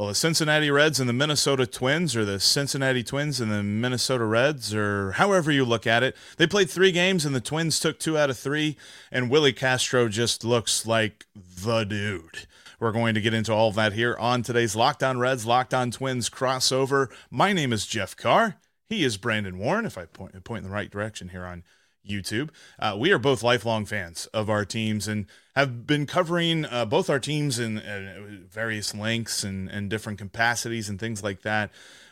Well, the Cincinnati Reds and the Minnesota Twins, or the Cincinnati Twins and the Minnesota Reds, or however you look at it, they played three games and the Twins took two out of three, and Willi Castro just looks like the dude. We're going to get into all of that here on today's Locked On Reds, Locked On Twins crossover. My name is Jeff Carr. He is Brandon Warren, if I point, point in the right direction here on YouTube. Uh, we are both lifelong fans of our teams and have been covering uh, both our teams in uh, various lengths and, and different capacities and things like that.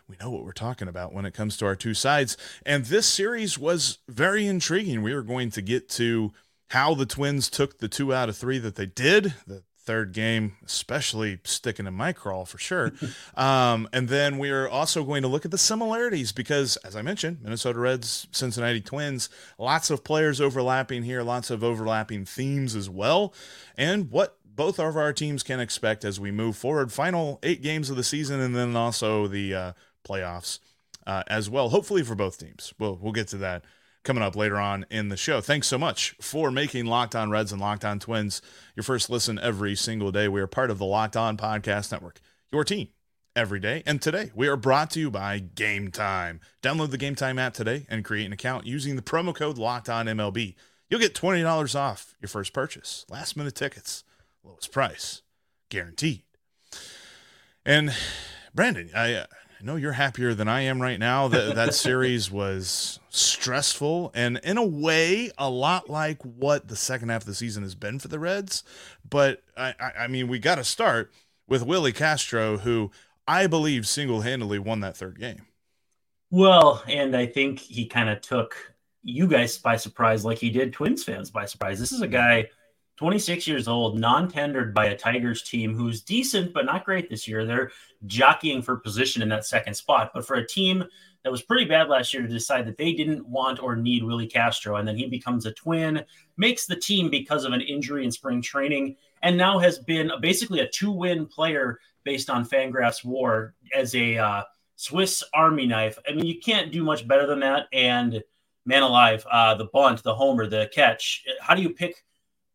We know what we're talking about when it comes to our two sides. And this series was very intriguing. We are going to get to how the Twins took the two out of three that they did, third game, especially sticking in my crawl for sure. um, and then we are also going to look at the similarities because, as I mentioned, Minnesota Reds, Cincinnati Twins, lots of players overlapping here, lots of overlapping themes as well, and what both of our teams can expect as we move forward. Final eight games of the season, and then also the uh, playoffs uh, as well. Hopefully for both teams. We'll we'll get to that coming up later on in the show. Thanks so much for making Locked On Reds and Locked On Twins your first listen every single day. We are part of the Locked On Podcast Network, your team every day. And today we are brought to you by Gametime. Download the Gametime app today and create an account using the promo code Locked On MLB. You'll get $20 off your first purchase. Last minute tickets, lowest price, guaranteed. And Brandon, I uh, I know you're happier than I am right now. That that series was stressful and in a way a lot like what the second half of the season has been for the Reds. But I, I mean, we got to start with Willi Castro, who I believe single handedly won that third game. Well, and I think he kind of took you guys by surprise, like he did Twins fans by surprise. This is a guy 26 years old, non tendered by a Tigers team who's decent, but not great this year. They're jockeying for position in that second spot. But for a team that was pretty bad last year to decide that they didn't want or need Willi Castro, and then he becomes a twin, makes the team because of an injury in spring training, and now has been basically a two win player based on Fangraphs WAR as a uh, Swiss Army knife. I mean, you can't do much better than that. And man alive, uh, the bunt, the homer, the catch. How do you pick?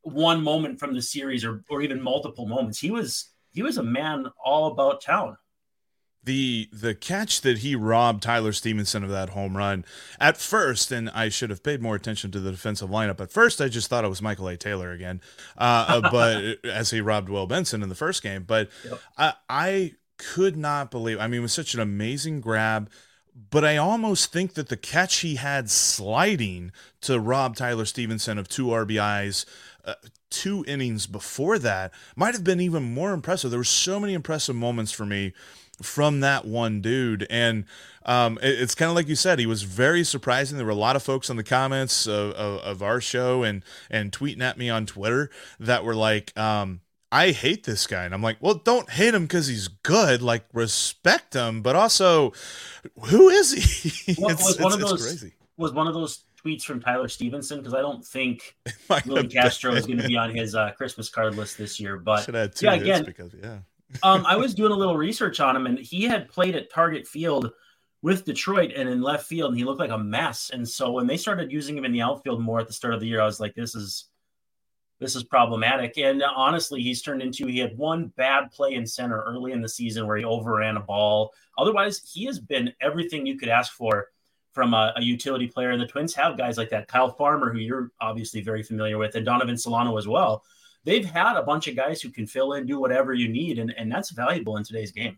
One moment from the series or or even multiple moments. He was he was a man all about town. The the catch that he robbed Tyler Stephenson of that home run at first, and I should have paid more attention to the defensive lineup. At first, I just thought it was Michael A. Taylor again, uh, but as he robbed Will Benson in the first game. But yep. I, I could not believe. I mean, it was such an amazing grab but I almost think that the catch he had sliding to rob Tyler Stephenson of two RBIs uh, two innings before that might have been even more impressive. There were so many impressive moments for me from that one dude. And um, it, it's kind of like you said, he was very surprising. There were a lot of folks in the comments of, of, of our show and, and tweeting at me on Twitter that were like, um, I hate this guy. And I'm like, well, don't hate him because he's good. Like, respect him, but also, who is he? It's, was one it's, of those, crazy. Was one of those tweets from Tyler Stephenson because I don't think Willi Castro is going to be on his uh, Christmas card list this year. But yeah, again, because yeah. um, I was doing a little research on him, and he had played at Target Field with Detroit and in left field, and he looked like a mess. And so when they started using him in the outfield more at the start of the year, I was like, this is this is problematic. And honestly, he's turned into he had one bad play in center early in the season where he overran a ball. Otherwise, he has been everything you could ask for from a, a, utility player. And the Twins have guys like that. Kyle Farmer, who you're obviously very familiar with, and Donovan Solano as well. They've had a bunch of guys who can fill in, do whatever you need, and, and that's valuable in today's game.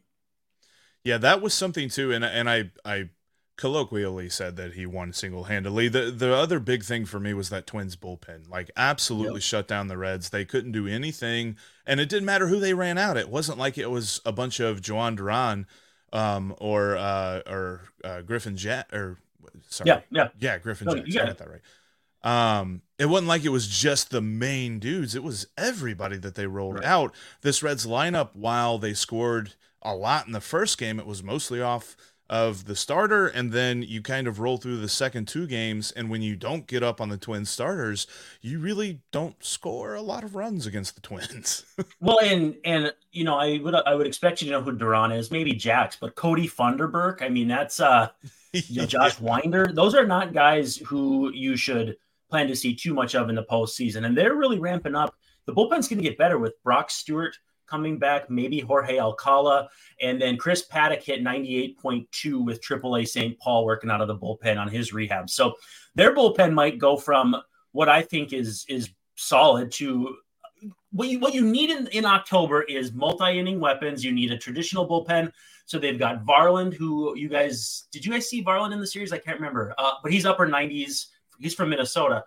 Yeah, that was something too. And and I I colloquially said that he won single handedly. The the other big thing for me was that Twins bullpen. Like absolutely yep. shut down the Reds. They couldn't do anything. And it didn't matter who they ran out. It wasn't like it was a bunch of Jhoan Duran um, or uh, or uh, Griffin Jet or sorry. Yeah, yeah. Yeah, Griffin no. I got that right. Um, it wasn't like it was just the main dudes. It was everybody that they rolled right. out. This Reds lineup, while they scored a lot in the first game, it was mostly off of the starter and then you kind of roll through the second two games and when you don't get up on the twin starters you really don't score a lot of runs against the twins well and and you know i would i would expect you to know who duran is maybe jax but kody funderburk i mean that's uh yeah. josh winder those are not guys who you should plan to see too much of in the postseason and they're really ramping up the bullpen's going to get better with brock stewart coming back, maybe Jorge Alcala. And then Chris Paddack hit 98.2 with AAA St. Paul working out of the bullpen on his rehab. So their bullpen might go from what I think is is solid to what you what you need in, in October is multi-inning weapons. You need a traditional bullpen. So they've got Varland, who you guys did you guys see Varland in the series? I can't remember, uh, but he's upper 90s. He's from Minnesota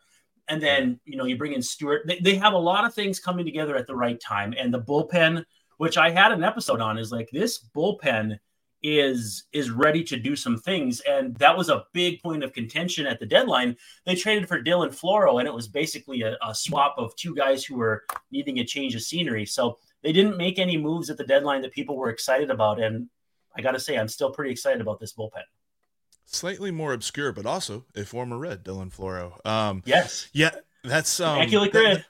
and then you know you bring in Stewart. They, they have a lot of things coming together at the right time, and the bullpen, which I had an episode on, is like this bullpen is is ready to do some things, and that was a big point of contention at the deadline. They traded for Dylan Floro, and it was basically a, a swap of two guys who were needing a change of scenery. So they didn't make any moves at the deadline that people were excited about, and I got to say, I'm still pretty excited about this bullpen slightly more obscure, but also a former Red, Dylan Floro. Um, yes. Yeah, that's um, immaculate grid.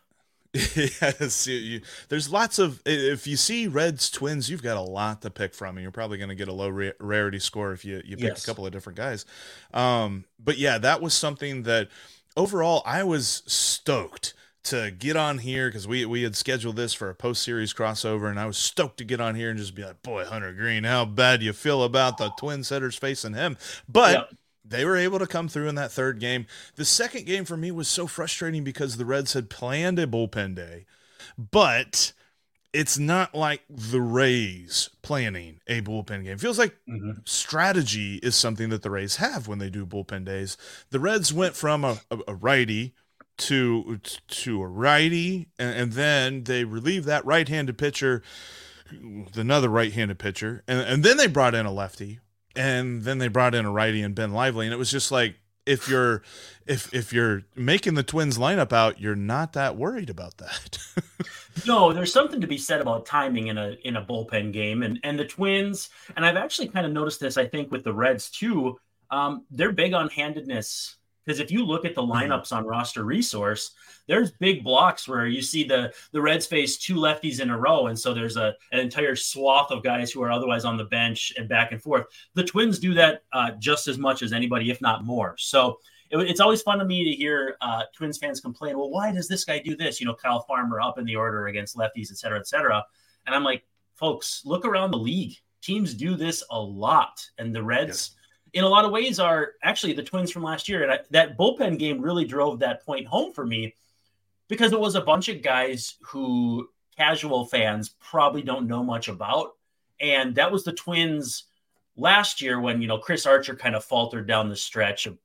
yes, you, you, there's lots of. If you see Reds Twins, you've got a lot to pick from, and you're probably going to get a low ra- rarity score if you you pick yes. a couple of different guys. Um, but yeah, that was something that overall I was stoked to get on here because we we had scheduled this for a post series crossover, and I was stoked to get on here and just be like, "Boy, Hunter Greene, how bad you feel about the twin setters facing him?" But yep. they were able to come through in that third game. The second game for me was so frustrating because the Reds had planned a bullpen day, but it's not like the Rays planning a bullpen game. It feels like mm-hmm. strategy is something that the Rays have when they do bullpen days. The Reds went from a, a, a righty to to a righty, and, and then they relieved that right-handed pitcher with another right-handed pitcher, and and then they brought in a lefty, and then they brought in a righty and Ben Lively, and it was just like if you're if if you're making the Twins lineup out, you're not that worried about that. no, there's something to be said about timing in a in a bullpen game, and and the Twins, and I've actually kind of noticed this. I think with the Reds too, um, they're big on handedness because if you look at the mm-hmm. lineups on roster resource, there's big blocks where you see the the Reds face two lefties in a row, and so there's a an entire swath of guys who are otherwise on the bench and back and forth. The Twins do that uh, just as much as anybody, if not more. So it, it's always fun to me to hear uh, Twins fans complain. Well, why does this guy do this? You know, Kyle Farmer up in the order against lefties, et cetera, et cetera. And I'm like, folks, look around the league. Teams do this a lot, and the Reds in a lot of ways are actually the Twins from last year. And I, that bullpen game really drove that point home for me because it was a bunch of guys who casual fans probably don't know much about. And that was the Twins last year when, you know, Chris Archer kind of faltered down the stretch. Of,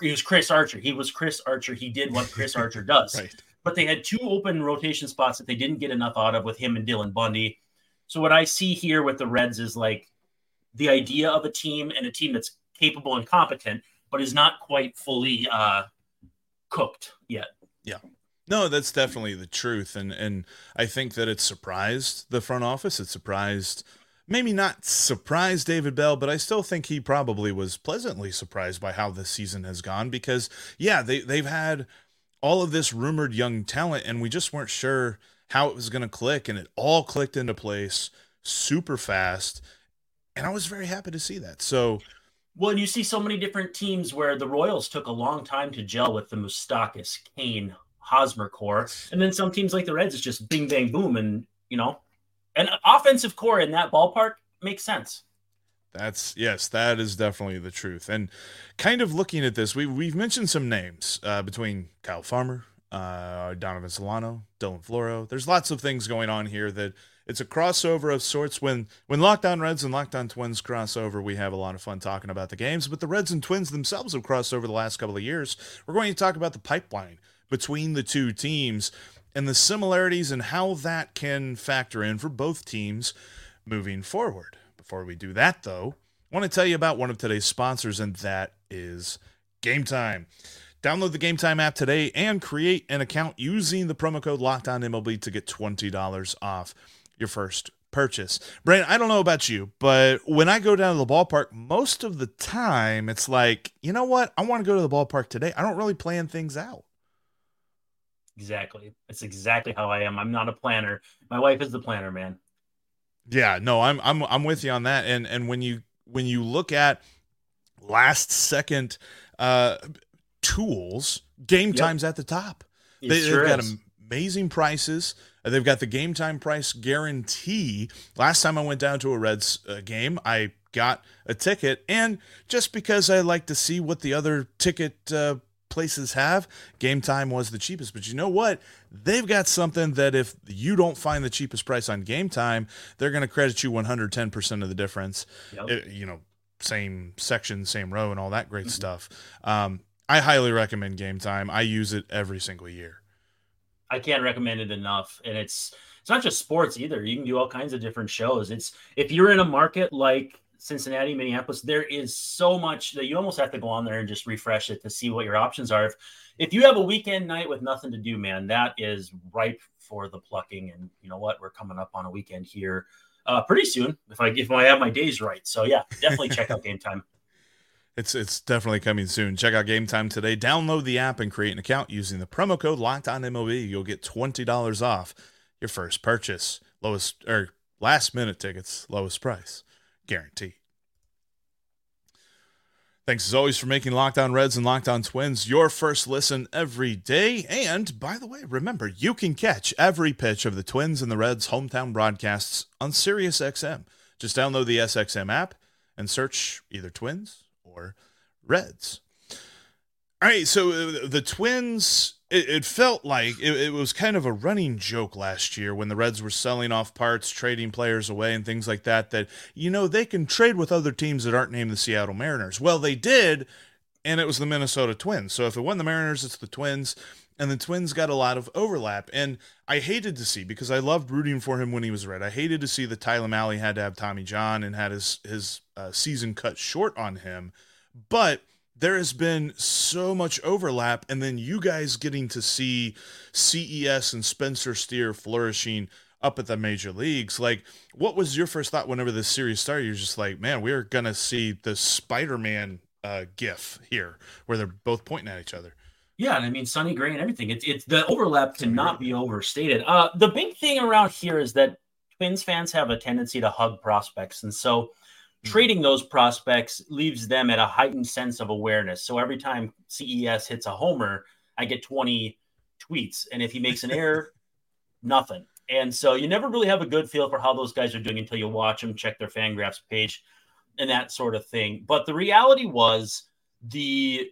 he was Chris Archer. He was Chris Archer. He did what Chris Archer does. right. But they had two open rotation spots that they didn't get enough out of with him and Dylan Bundy. So what I see here with the Reds is like the idea of a team and a team that's capable and competent, but is not quite fully uh, cooked yet. Yeah. No, that's definitely the truth, and and I think that it surprised the front office. It surprised, maybe not surprised David Bell, but I still think he probably was pleasantly surprised by how this season has gone. Because yeah, they they've had all of this rumored young talent, and we just weren't sure how it was going to click, and it all clicked into place super fast, and I was very happy to see that. So well, you see so many different teams where the Royals took a long time to gel with the Moustakas, Cain, Hosmer core, and then some teams like the Reds, it's just bing bang boom, and you know, an offensive core in that ballpark makes sense. That's yes, that is definitely the truth. And kind of looking at this, we we've mentioned some names uh, between Kyle Farmer, uh, Donovan Solano, Dylan Floro. There's lots of things going on here that it's a crossover of sorts. When when Locked On Reds and Locked On Twins cross over, we have a lot of fun talking about the games. But the Reds and Twins themselves have crossed over the last couple of years. We're going to talk about the pipeline between the two teams and the similarities and how that can factor in for both teams moving forward. Before we do that, though, I want to tell you about one of today's sponsors, and that is Gametime. Download the Gametime app today and create an account using the promo code Locked On to get twenty dollars off your first purchase. Brandon, I don't know about you, but when I go down to the ballpark, most of the time it's like, you know what? I want to go to the ballpark today. I don't really plan things out. Exactly. That's exactly how I am. I'm not a planner. My wife is the planner, man. Yeah, no, I'm I'm I'm with you on that. And and when you when you look at last second uh tools, game yep. time's at the top. They, sure have got amazing prices. Uh, they've got the Gametime price guarantee. Last time I went down to a Reds uh, game, I got a ticket, and just because I like to see what the other ticket uh, places have, Gametime was the cheapest. But you know what? They've got something that if you don't find the cheapest price on Gametime, they're going to credit you 110% of the difference. Yep. It, you know, same section, same row, and all that great mm-hmm. stuff. Um, I highly recommend Gametime. I use it every single year. I can't recommend it enough. And it's it's not just sports either. You can do all kinds of different shows. It's if you're in a market like Cincinnati, Minneapolis, there is so much that you almost have to go on there and just refresh it to see what your options are. If if you have a weekend night with nothing to do, man, that is ripe for the plucking. And you know what? We're coming up on a weekend here uh, pretty soon if I if I have my days right. So yeah, definitely check out Gametime. It's it's definitely coming soon. Check out Gametime today. Download the app and create an account using the promo code Locked On MLB. You'll get twenty dollars off your first purchase. Lowest or last minute tickets, lowest price, guaranteed. Thanks as always for making Locked On Reds and Locked On Twins your first listen every day. And by the way, remember you can catch every pitch of the Twins and the Reds hometown broadcasts on SiriusXM. Just download the SXM app and search either Twins or Reds. All right, so uh, the Twins, it, it felt like it, it, was kind of a running joke last year when the Reds were selling off parts, trading players away, and things like that. That, you know, they can trade with other teams that aren't named the Seattle Mariners. Well, they did, and it was the Minnesota Twins. So if it wasn't the Mariners, it's the Twins. And the Twins got a lot of overlap. And I hated to see because I loved rooting for him when he was red. I hated to see that Tyler Mahle had to have Tommy John and had his, his uh, season cut short on him. But there has been so much overlap, and then you guys getting to see CES and Spencer Steer flourishing up at the major leagues. Like, what was your first thought whenever this series started? You're just like, man, we're gonna see the Spider-Man uh, GIF here, where they're both pointing at each other. Yeah, and I mean Sonny Gray and everything. It's it's the overlap cannot be overstated. Uh, the big thing around here is that Twins fans have a tendency to hug prospects, and so Hmm. trading those prospects leaves them at a heightened sense of awareness. So every time CES hits a homer, I get 20 tweets. And if he makes an error, nothing. And so you never really have a good feel for how those guys are doing until you watch them, check their Fangraphs page, and that sort of thing. But the reality was the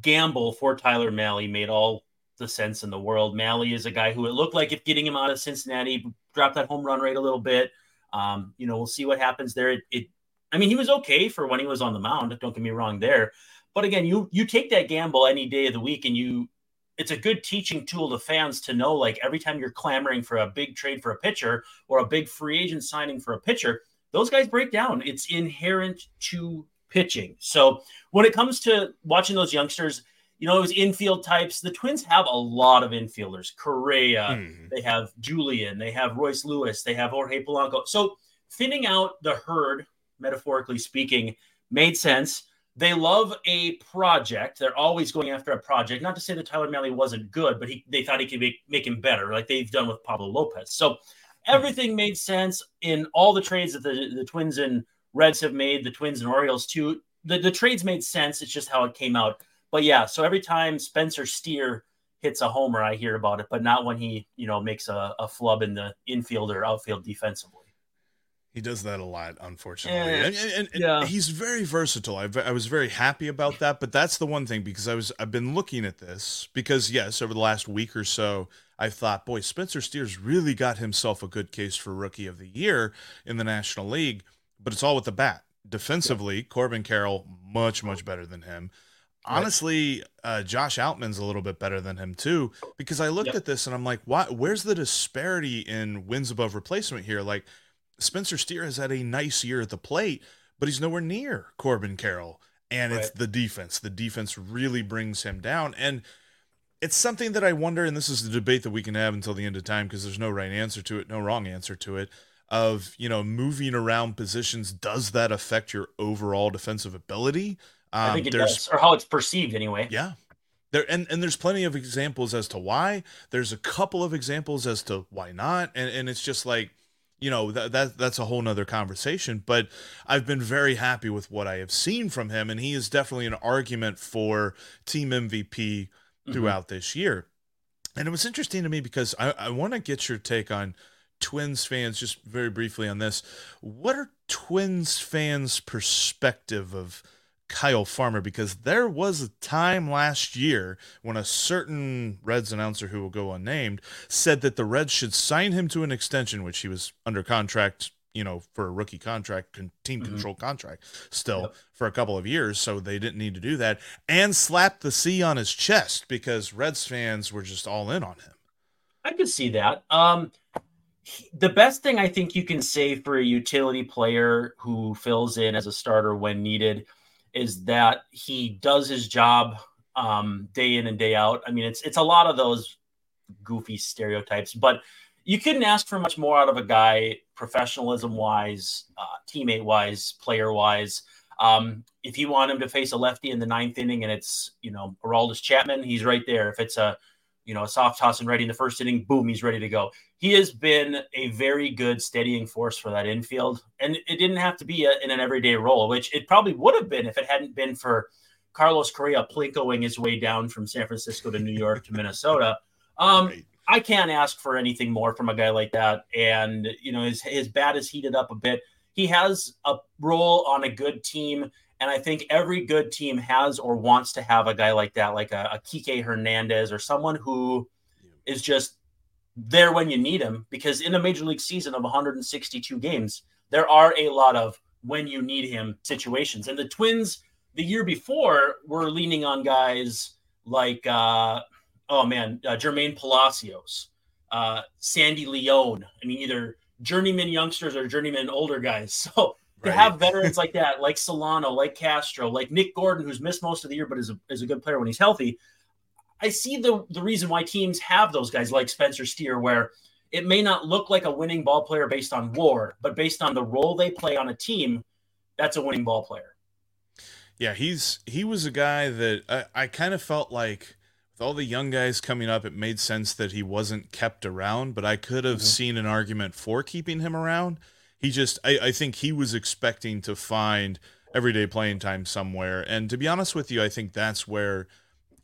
gamble for Tyler Mahle made all the sense in the world. Malley is a guy who it looked like if getting him out of Cincinnati, dropped that home run rate a little bit. Um, you know, we'll see what happens there. It, it I mean, he was okay for when he was on the mound. Don't get me wrong there. But again, you you take that gamble any day of the week, and you it's a good teaching tool to fans to know like every time you're clamoring for a big trade for a pitcher or a big free agent signing for a pitcher, those guys break down. It's inherent to pitching. So when it comes to watching those youngsters, you know, those infield types, the Twins have a lot of infielders. Correa, mm-hmm. they have Julien, they have Royce Lewis, they have Jorge Polanco. So thinning out the herd metaphorically speaking, made sense. They love a project. They're always going after a project. Not to say that Tyler Mahle wasn't good, but he, they thought he could make, make him better, like they've done with Pablo Lopez. So everything made sense in all the trades that the, the Twins and Reds have made, the Twins and Orioles too. The, the trades made sense. It's just how it came out. But yeah, so every time Spencer Steer hits a homer, I hear about it, but not when he, you know, makes a, a flub in the infield or outfield defensively. He does that a lot, unfortunately, Eh, and, and- and yeah. he's very versatile. I, I was very happy about that, but that's the one thing because I was I've been looking at this because yes, over the last week or so, I've thought, boy, Spencer Steers really got himself a good case for Rookie of the Year in the National League, but it's all with the bat. Defensively, Corbin Carroll much much better than him. Honestly, uh, Josh Outman's a little bit better than him too because I looked Yep. at this and I'm like, why? Where's the disparity in wins above replacement here? Like Spencer Steer has had a nice year at the plate, but he's nowhere near Corbin Carroll. And it's the defense. The defense really brings him down. And it's something that I wonder, and this is the debate that we can have until the end of time because there's no right answer to it, no wrong answer to it. Of, you know, moving around positions, does that affect your overall defensive ability? Um, I think it does, or how it's perceived anyway. yeah. There and, and there's plenty of examples as to why. There's a couple of examples as to why not. And and it's just like, you know, that, that that's a whole nother conversation. But I've been very happy with what I have seen from him, and he is definitely an argument for team MVP throughout this year. And it was interesting to me because I, I want to get your take on Twins fans just very briefly on this. What are Twins fans' perspective of Kyle Farmer? Because there was a time last year when a certain Reds announcer who will go unnamed said that the Reds should sign him to an extension, which he was under contract, you know, for a rookie contract, con- team Mhm. control contract still Yep. for a couple of years. So they didn't need to do that and slap the C on his chest because Reds fans were just all in on him. I could see that. Um, he- the best thing I think you can say for a utility player who fills in as a starter when needed is that he does his job um, day in and day out. I mean, it's it's a lot of those goofy stereotypes, but you couldn't ask for much more out of a guy, professionalism wise, uh, teammate wise, player wise. Um, if you want him to face a lefty in the ninth inning and it's you know Aroldis Chapman, he's right there. If it's a you know a soft toss and ready in the first inning, boom, he's ready to go. He has been a very good steadying force for that infield, and it didn't have to be a, in an everyday role, which it probably would have been if it hadn't been for Carlos Correa plinkoing his way down from San Francisco to New York to Minnesota. Um, Right. I can't ask for anything more from a guy like that. And you know, his his bat is heated up a bit. He has a role on a good team, and I think every good team has or wants to have a guy like that, like a, a Kike Hernandez or someone who is just there when you need him. Because in a major league season of 162 games, there are a lot of when you need him situations. And the Twins the year before were leaning on guys like uh, oh man, uh, Jermaine Palacios, uh, Sandy Leon. I mean, either journeyman youngsters or journeyman older guys. So to Right. have veterans like that, like Solano, like Castro, like Nick Gordon, who's missed most of the year but is a, is a good player when he's healthy. I see the the reason why teams have those guys like Spencer Steer, where it may not look like a winning ball player based on WAR, but based on the role they play on a team, that's a winning ball player. Yeah, he's he was a guy that I, I kind of felt like with all the young guys coming up, it made sense that he wasn't kept around, but I could have Mhm. seen an argument for keeping him around. He just I, I think he was expecting to find everyday playing time somewhere. And to be honest with you, I think that's where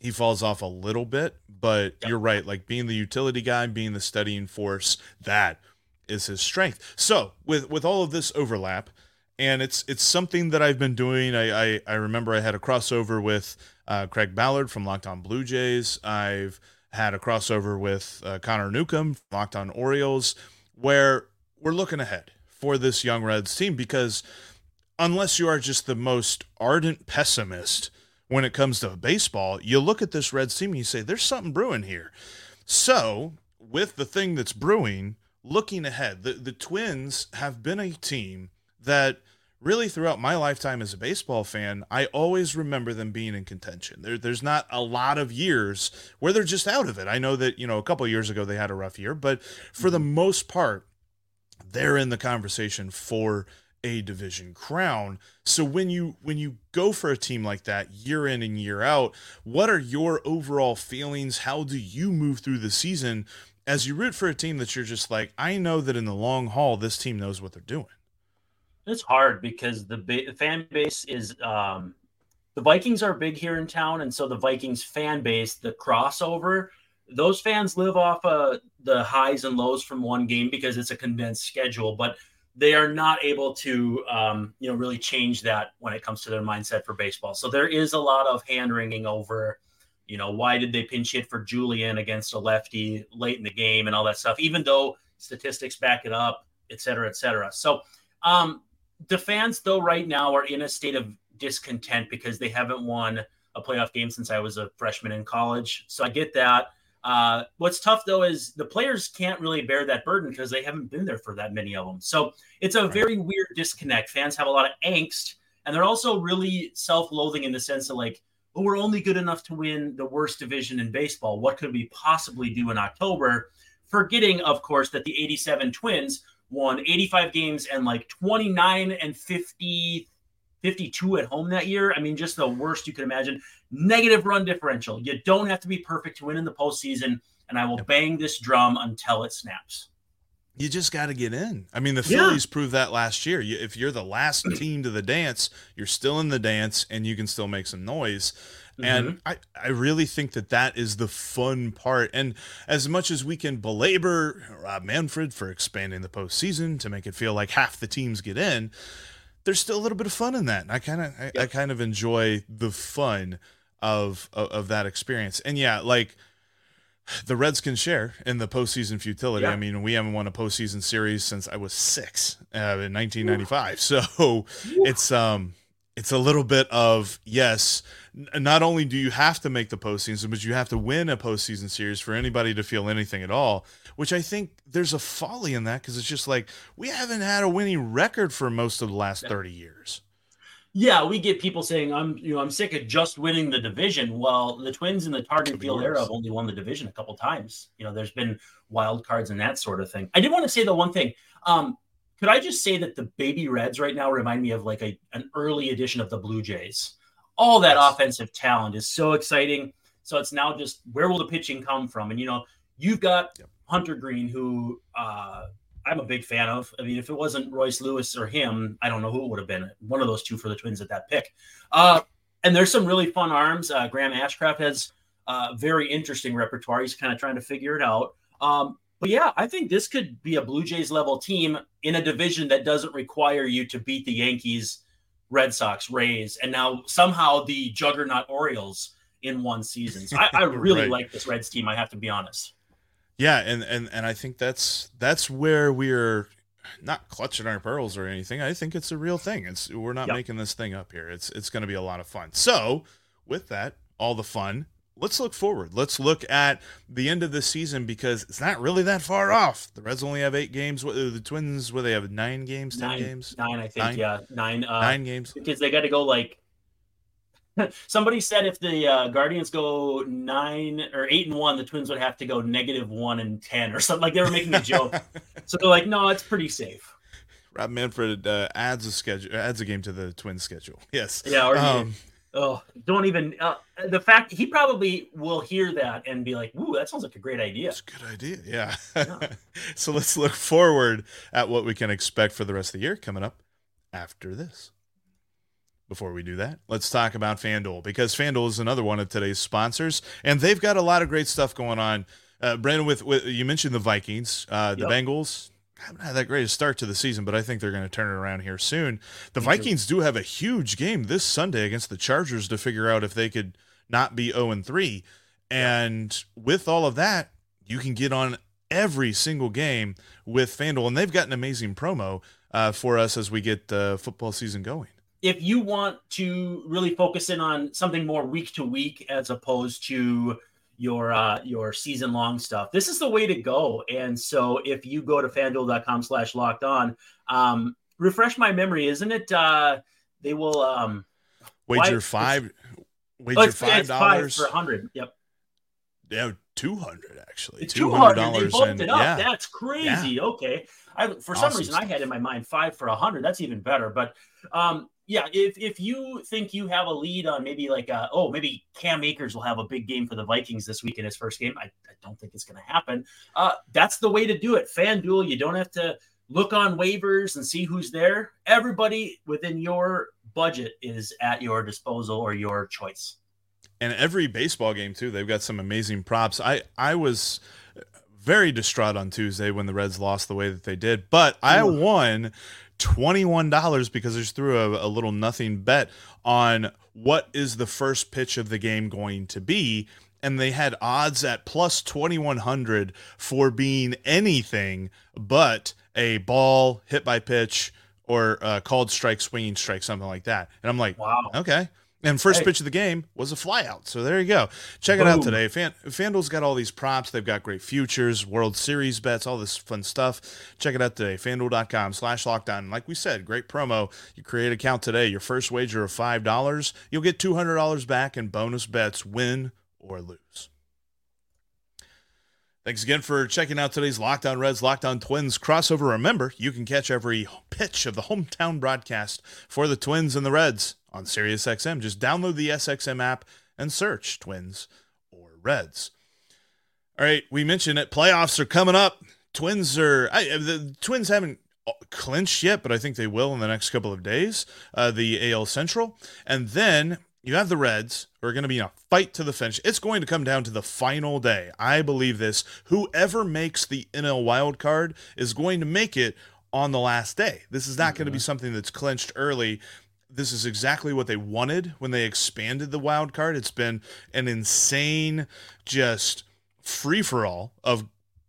he falls off a little bit. But Yep. you're right, like being the utility guy, being the studying force, that is his strength. So with with all of this overlap, and it's it's something that I've been doing. I I, I remember I had a crossover with uh, Craig Ballard from Locked On Blue Jays. I've had a crossover with uh, Connor Newcomb, from Locked On Orioles, where we're looking ahead for this young Reds team because unless you are just the most ardent pessimist when it comes to baseball, you look at this Reds team and you say, there's something brewing here. So, with the thing that's brewing, looking ahead, the, the Twins have been a team that really throughout my lifetime as a baseball fan, I always remember them being in contention. There, there's not a lot of years where they're just out of it. I know that, you know, a couple of years ago they had a rough year, but for the mm-hmm. most part, they're in the conversation for a division crown. So when you when you go for a team like that year in and year out, what are your overall feelings? How do you move through the season as you root for a team that you're just like, I know that in the long haul this team knows what they're doing. It's hard because the ba- fan base is um, the Vikings are big here in town, and so the Vikings fan base, the crossover, those fans live off uh, the highs and lows from one game because it's a condensed schedule. But they are not able to, um, you know, really change that when it comes to their mindset for baseball. So there is a lot of hand wringing over, you know, why did they pinch hit for Julien against a lefty late in the game and all that stuff, even though statistics back it up, et cetera, et cetera. So um, the fans, though, right now are in a state of discontent because they haven't won a playoff game since I was a freshman in college. So I get that. Uh, what's tough though is the players can't really bear that burden because they haven't been there for that many of them. So it's a very weird disconnect. Fans have a lot of angst, and they're also really self-loathing in the sense of like, oh, we're only good enough to win the worst division in baseball. What could we possibly do in October? Forgetting, of course, that the 87 Twins won 85 games and like 29 and 50 52 at home that year. I mean, just the worst you could imagine. Negative run differential. You don't have to be perfect to win in the postseason. And I will bang this drum until it snaps. You just got to get in. I mean, the Phillies yeah. proved that last year. You, if you're the last team to the dance, you're still in the dance and you can still make some noise. Mm-hmm. And I, I really think that that is the fun part. And as much as we can belabor Rob Manfred for expanding the postseason to make it feel like half the teams get in, there's still a little bit of fun in that. And I kind of I, I, kind of enjoy the fun of, of, of that experience. And yeah, like the Reds can share in the postseason futility. Yeah. I mean, we haven't won a postseason series since I was six uh, in 1995. So it's um it's a little bit of yes. Not only do you have to make the postseason, but you have to win a postseason series for anybody to feel anything at all which I think there's a folly in that because it's just like we haven't had a winning record for most of the last 30 years. Yeah, we get people saying I'm you know I'm sick of just winning the division. Well, the Twins in the Target Field era have only won the division a couple times. You know, there's been wild cards and that sort of thing. I did want to say the one thing. Um, could I just say that the baby Reds right now remind me of like a, an early edition of the Blue Jays? All that yes. offensive talent is so exciting. So it's now just where will the pitching come from? And you know, you've got yep. Hunter Greene, who uh, I'm a big fan of. I mean, if it wasn't Royce Lewis or him, I don't know who it would have been. One of those two for the Twins at that pick. Uh, and there's some really fun arms. Uh, Graham Ashcraft has uh, very interesting repertoire. He's kind of trying to figure it out. Um, but yeah, I think this could be a Blue Jays level team in a division that doesn't require you to beat the Yankees, Red Sox, Rays, and now somehow the juggernaut Orioles in one season. So I, I really right. like this Reds team. I have to be honest. Yeah, and and and I think that's that's where we're not clutching our pearls or anything. I think it's a real thing. It's we're not yep. making this thing up here. It's it's going to be a lot of fun. So, with that, all the fun, let's look forward. Let's look at the end of the season because it's not really that far off. The Reds only have eight games. The Twins, where they have nine games, ten nine, games, nine, I think. Nine? Yeah, nine. Uh, nine games because they got to go like Somebody said if the uh, Guardians go nine or eight and one, the Twins would have to go negative one and ten or something. Like they were making a joke. so they're like, no, it's pretty safe. Rob Manfred uh, adds a schedule, adds a game to the Twins schedule. Yes. Yeah. Or um, oh, don't even. Uh, the fact he probably will hear that and be like, "Ooh, that sounds like a great idea." It's a good idea. Yeah. yeah. so let's look forward at what we can expect for the rest of the year coming up after this. Before we do that, let's talk about FanDuel because FanDuel is another one of today's sponsors, and they've got a lot of great stuff going on. Uh, Brandon, with, with you mentioned the Vikings, uh, the yep. Bengals haven't had that great a start to the season, but I think they're going to turn it around here soon. The Me Vikings too. do have a huge game this Sunday against the Chargers to figure out if they could not be 0 and 3. And with all of that, you can get on every single game with FanDuel, and they've got an amazing promo uh, for us as we get the football season going if you want to really focus in on something more week to week as opposed to your uh, your season long stuff, this is the way to go. And so if you go to fanduel.com slash locked on, um, refresh my memory, isn't it? Uh, they will um, wager five wager oh, five dollars for a hundred. Yep. Yeah, two hundred actually. Two hundred dollars. and it up. Yeah. That's crazy. Yeah. Okay. I, for some reason, I had in my mind five for a hundred. That's even better. But um, yeah, if if you think you have a lead on maybe like uh, oh maybe Cam Akers will have a big game for the Vikings this week in his first game, I, I don't think it's going to happen. Uh, that's the way to do it. FanDuel, you don't have to look on waivers and see who's there. Everybody within your budget is at your disposal or your choice. And every baseball game too, they've got some amazing props. I I was very distraught on Tuesday when the Reds lost the way that they did. But I won $21 because I just threw a, a little nothing bet on what is the first pitch of the game going to be and they had odds at plus 2100 for being anything but a ball hit by pitch or uh, called strike, swinging strike, something like that. And I'm like, wow, okay. And first hey. pitch of the game was a flyout. So there you go. Check Boom. it out today. Fan, FanDuel's got all these props. They've got great futures, World Series bets, all this fun stuff. Check it out today. FanDuel.com slash locked on. Like we said, great promo. You create an account today. Your first wager of $5, you'll get $200 back in bonus bets, win or lose. Thanks again for checking out today's Locked On Reds, Locked On Twins crossover. Remember, you can catch every pitch of the hometown broadcast for the Twins and the Reds on SiriusXM. Just download the SXM app and search Twins or Reds. All right, we mentioned it. Playoffs are coming up. Twins are I, the Twins haven't clinched yet, but I think they will in the next couple of days. Uh, the AL Central, and then you have the Reds who are going to be in a fight to the finish. It's going to come down to the final day. I believe this. Whoever makes the NL wild card is going to make it on the last day. This is not mm-hmm. going to be something that's clinched early. This is exactly what they wanted when they expanded the wild card. It's been an insane, just free for all of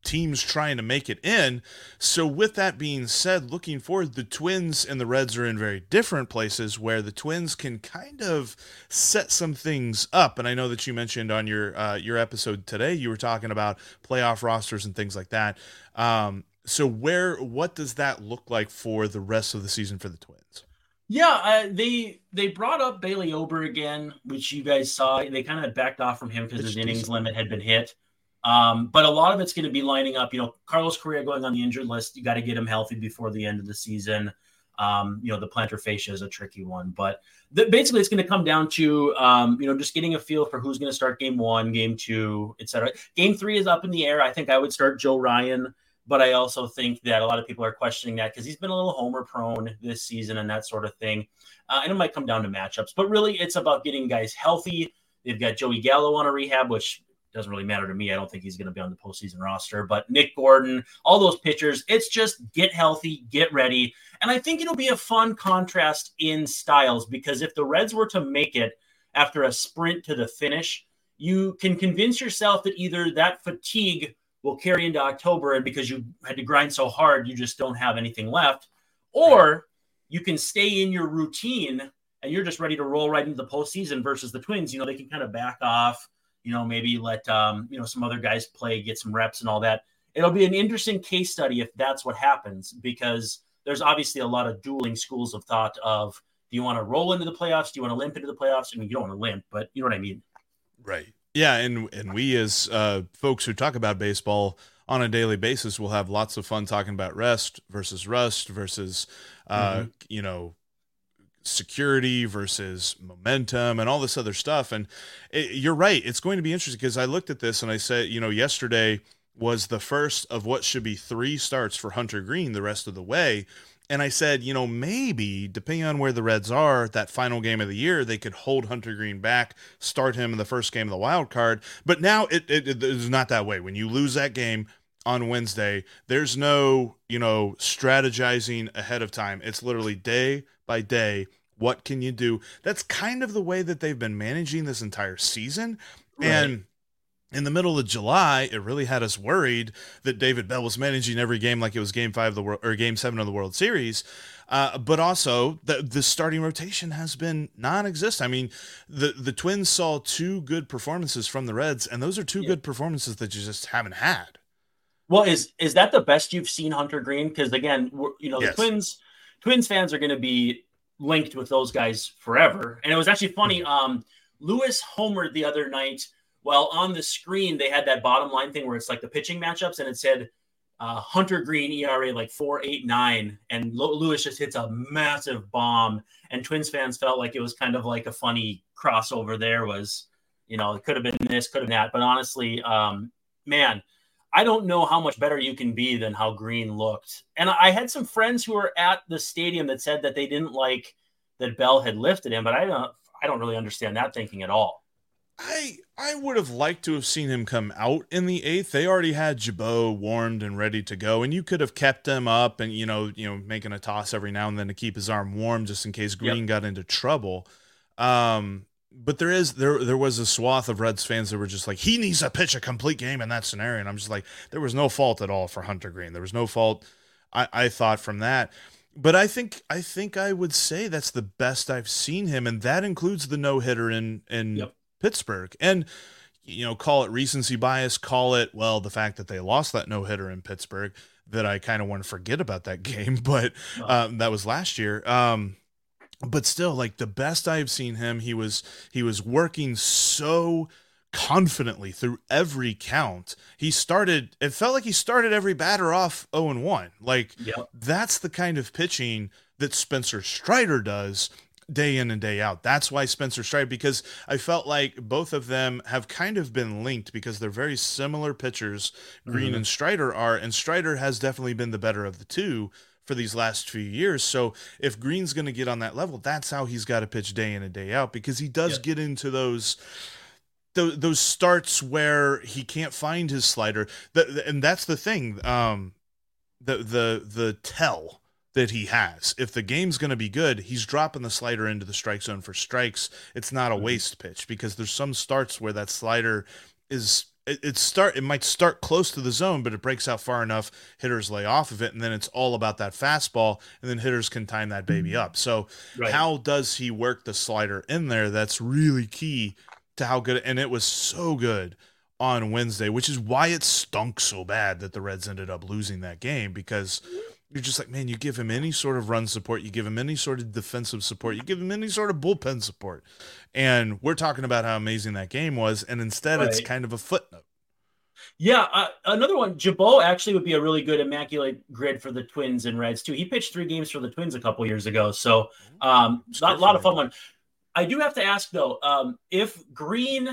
teams trying to make it in. So, with that being said, looking forward, the Twins and the Reds are in very different places where the Twins can kind of set some things up. And I know that you mentioned on your uh, your episode today, you were talking about playoff rosters and things like that. Um, so, where what does that look like for the rest of the season for the Twins? Yeah, uh, they they brought up Bailey Ober again, which you guys saw. They kind of backed off from him because his innings limit had been hit. Um, but a lot of it's going to be lining up. You know, Carlos Correa going on the injured list. You got to get him healthy before the end of the season. Um, you know, the plantar fascia is a tricky one, but the, basically it's going to come down to, um, you know, just getting a feel for who's going to start game one, game two, etc. Game three is up in the air. I think I would start Joe Ryan, but I also think that a lot of people are questioning that because he's been a little homer prone this season and that sort of thing. Uh, and it might come down to matchups, but really it's about getting guys healthy. They've got Joey Gallo on a rehab, which doesn't really matter to me. I don't think he's going to be on the postseason roster. But Nick Gordon, all those pitchers, it's just get healthy, get ready. And I think it'll be a fun contrast in styles because if the Reds were to make it after a sprint to the finish, you can convince yourself that either that fatigue will carry into October and because you had to grind so hard, you just don't have anything left, or you can stay in your routine and you're just ready to roll right into the postseason versus the Twins. You know, they can kind of back off you know, maybe let um, you know some other guys play, get some reps and all that. It'll be an interesting case study if that's what happens because there's obviously a lot of dueling schools of thought of do you want to roll into the playoffs? Do you want to limp into the playoffs? I mean, you don't want to limp, but you know what I mean. Right. Yeah, and and we as uh, folks who talk about baseball on a daily basis will have lots of fun talking about rest versus rust versus uh, mm-hmm. you know security versus momentum and all this other stuff. And it, you're right. It's going to be interesting because I looked at this and I said, you know, yesterday was the first of what should be three starts for Hunter Greene the rest of the way. And I said, you know, maybe depending on where the Reds are, that final game of the year, they could hold Hunter Greene back, start him in the first game of the wild card. But now it, it, it is not that way. When you lose that game, on Wednesday. There's no, you know, strategizing ahead of time. It's literally day by day. What can you do? That's kind of the way that they've been managing this entire season. Right. And in the middle of July, it really had us worried that David Bell was managing every game like it was Game Five of the World or Game Seven of the World Series. Uh, but also, the the starting rotation has been non-existent. I mean, the the Twins saw two good performances from the Reds, and those are two yeah. good performances that you just haven't had. Well, is is that the best you've seen Hunter Greene? Because again, you know, the yes. Twins Twins fans are going to be linked with those guys forever. And it was actually funny. Mm-hmm. Um, Lewis homered the other night. While on the screen, they had that bottom line thing where it's like the pitching matchups, and it said uh, Hunter Greene ERA like four eight nine, and Lewis just hits a massive bomb. And Twins fans felt like it was kind of like a funny crossover. There was, you know, it could have been this, could have been that, but honestly, um, man, I don't know how much better you can be than how Greene looked. And I had some friends who were at the stadium that said that they didn't like that Bell had lifted him, but I don't I don't really understand that thinking at all. I I would have liked to have seen him come out in the eighth. They already had Jabot warmed and ready to go, and you could have kept him up and you know you know making a toss every now and then to keep his arm warm just in case Greene yep. got into trouble. Um, but there is there there was a swath of Reds fans that were just like he needs to pitch a complete game in that scenario, and I'm just like there was no fault at all for Hunter Greene. There was no fault. I, I thought from that but I think I think I would say that's the best I've seen him, and that includes the no hitter in in yep. Pittsburgh. And you know, call it recency bias, call it well the fact that they lost that no hitter in Pittsburgh that I kind of want to forget about that game, but um, that was last year. Um, but still, like the best I've seen him, he was he was working so confidently through every count. He started it felt like he started every batter off 0 and 1. Like yep. that's the kind of pitching that Spencer Strider does day in and day out. That's why Spencer Strider because I felt like both of them have kind of been linked because they're very similar pitchers. Greene mm-hmm. and Strider are and Strider has definitely been the better of the two for these last few years. So if Greene's going to get on that level, that's how he's got to pitch day in and day out because he does yep. get into those those, those starts where he can't find his slider. The, and that's the thing. Um, the the the tell that he has. If the game's going to be good, he's dropping the slider into the strike zone for strikes. It's not a mm-hmm. waste pitch because there's some starts where that slider is it, it start it might start close to the zone, but it breaks out far enough, hitters lay off of it, and then it's all about that fastball, and then hitters can time that baby mm-hmm. up. So right. how does he work the slider in there? That's really key to how good and it was so good on Wednesday, which is why it stunk so bad that the Reds ended up losing that game because you're just like, man, you give him any sort of run support, you give him any sort of defensive support, you give him any sort of bullpen support. And we're talking about how amazing that game was, and instead right. it's kind of a footnote. Yeah, uh, another one. Gibaut actually would be a really good immaculate grid for the Twins and Reds too. He pitched three games for the Twins a couple years ago, so um, a lot of fun one. I do have to ask though, um, if Greene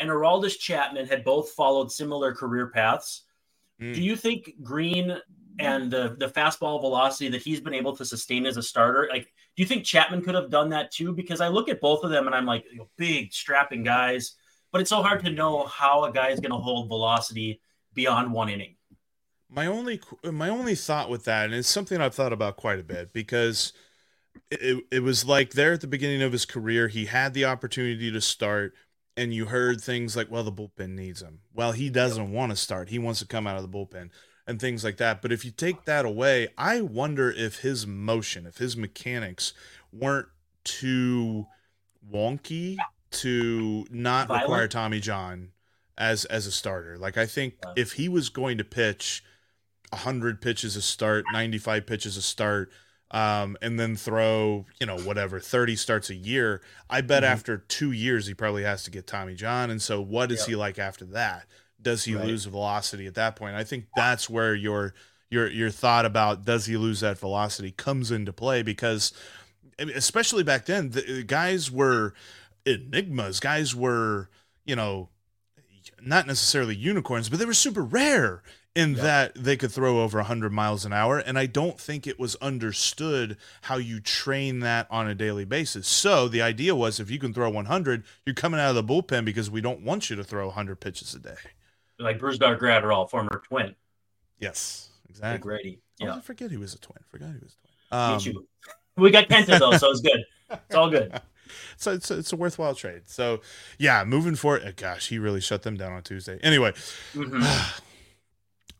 and Aroldis Chapman had both followed similar career paths, mm. do you think Greene and the the fastball velocity that he's been able to sustain as a starter, like, do you think Chapman could have done that too? Because I look at both of them and I'm like, you know, big strapping guys, but it's so hard to know how a guy is going to hold velocity beyond one inning. My only my only thought with that, and it's something I've thought about quite a bit, because it, it was like there at the beginning of his career, he had the opportunity to start, and you heard things like, well, the bullpen needs him. Well, he doesn't want to start. He wants to come out of the bullpen and things like that. But if you take that away, I wonder if his motion, if his mechanics weren't too wonky to not Violent. require Tommy John as as a starter. Like I think yeah. if he was going to pitch 100 pitches a start, 95 pitches a start, um, and then throw, you know, whatever, 30 starts a year, I bet mm-hmm. after two years, he probably has to get Tommy John. And so, what is he like after that? Does he right. lose velocity at that point? I think that's where your your your thought about does he lose that velocity comes into play because, especially back then, the guys were enigmas. Guys were, you know, not necessarily unicorns, but they were super rare in that they could throw over 100 miles an hour and i don't think it was understood how you train that on a daily basis so the idea was if you can throw 100 you're coming out of the bullpen because we don't want you to throw 100 pitches a day like Brusdar Graterol former twin. Yes exactly. Grady oh, yeah. I forget he was a twin. Forgot he was a twin. Um, we got Kenta though so it's good. It's all good. So it's, it's a worthwhile trade. So yeah moving forward gosh he really shut them down on tuesday. Anyway mm-hmm.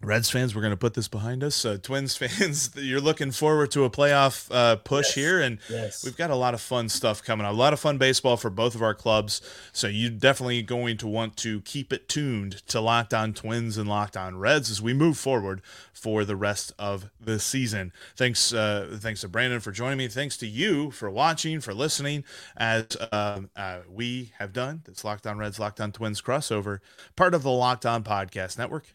Reds fans, we're going to put this behind us. Uh, Twins fans, you're looking forward to a playoff uh, push yes. here, and yes. we've got a lot of fun stuff coming up. A lot of fun baseball for both of our clubs. So you're definitely going to want to keep it tuned to Locked On Twins and Locked On Reds as we move forward for the rest of the season. Thanks, uh, thanks to Brandon for joining me. Thanks to you for watching, for listening, as um, uh, we have done this Locked On Reds, Locked On Twins crossover, part of the Locked On Podcast Network.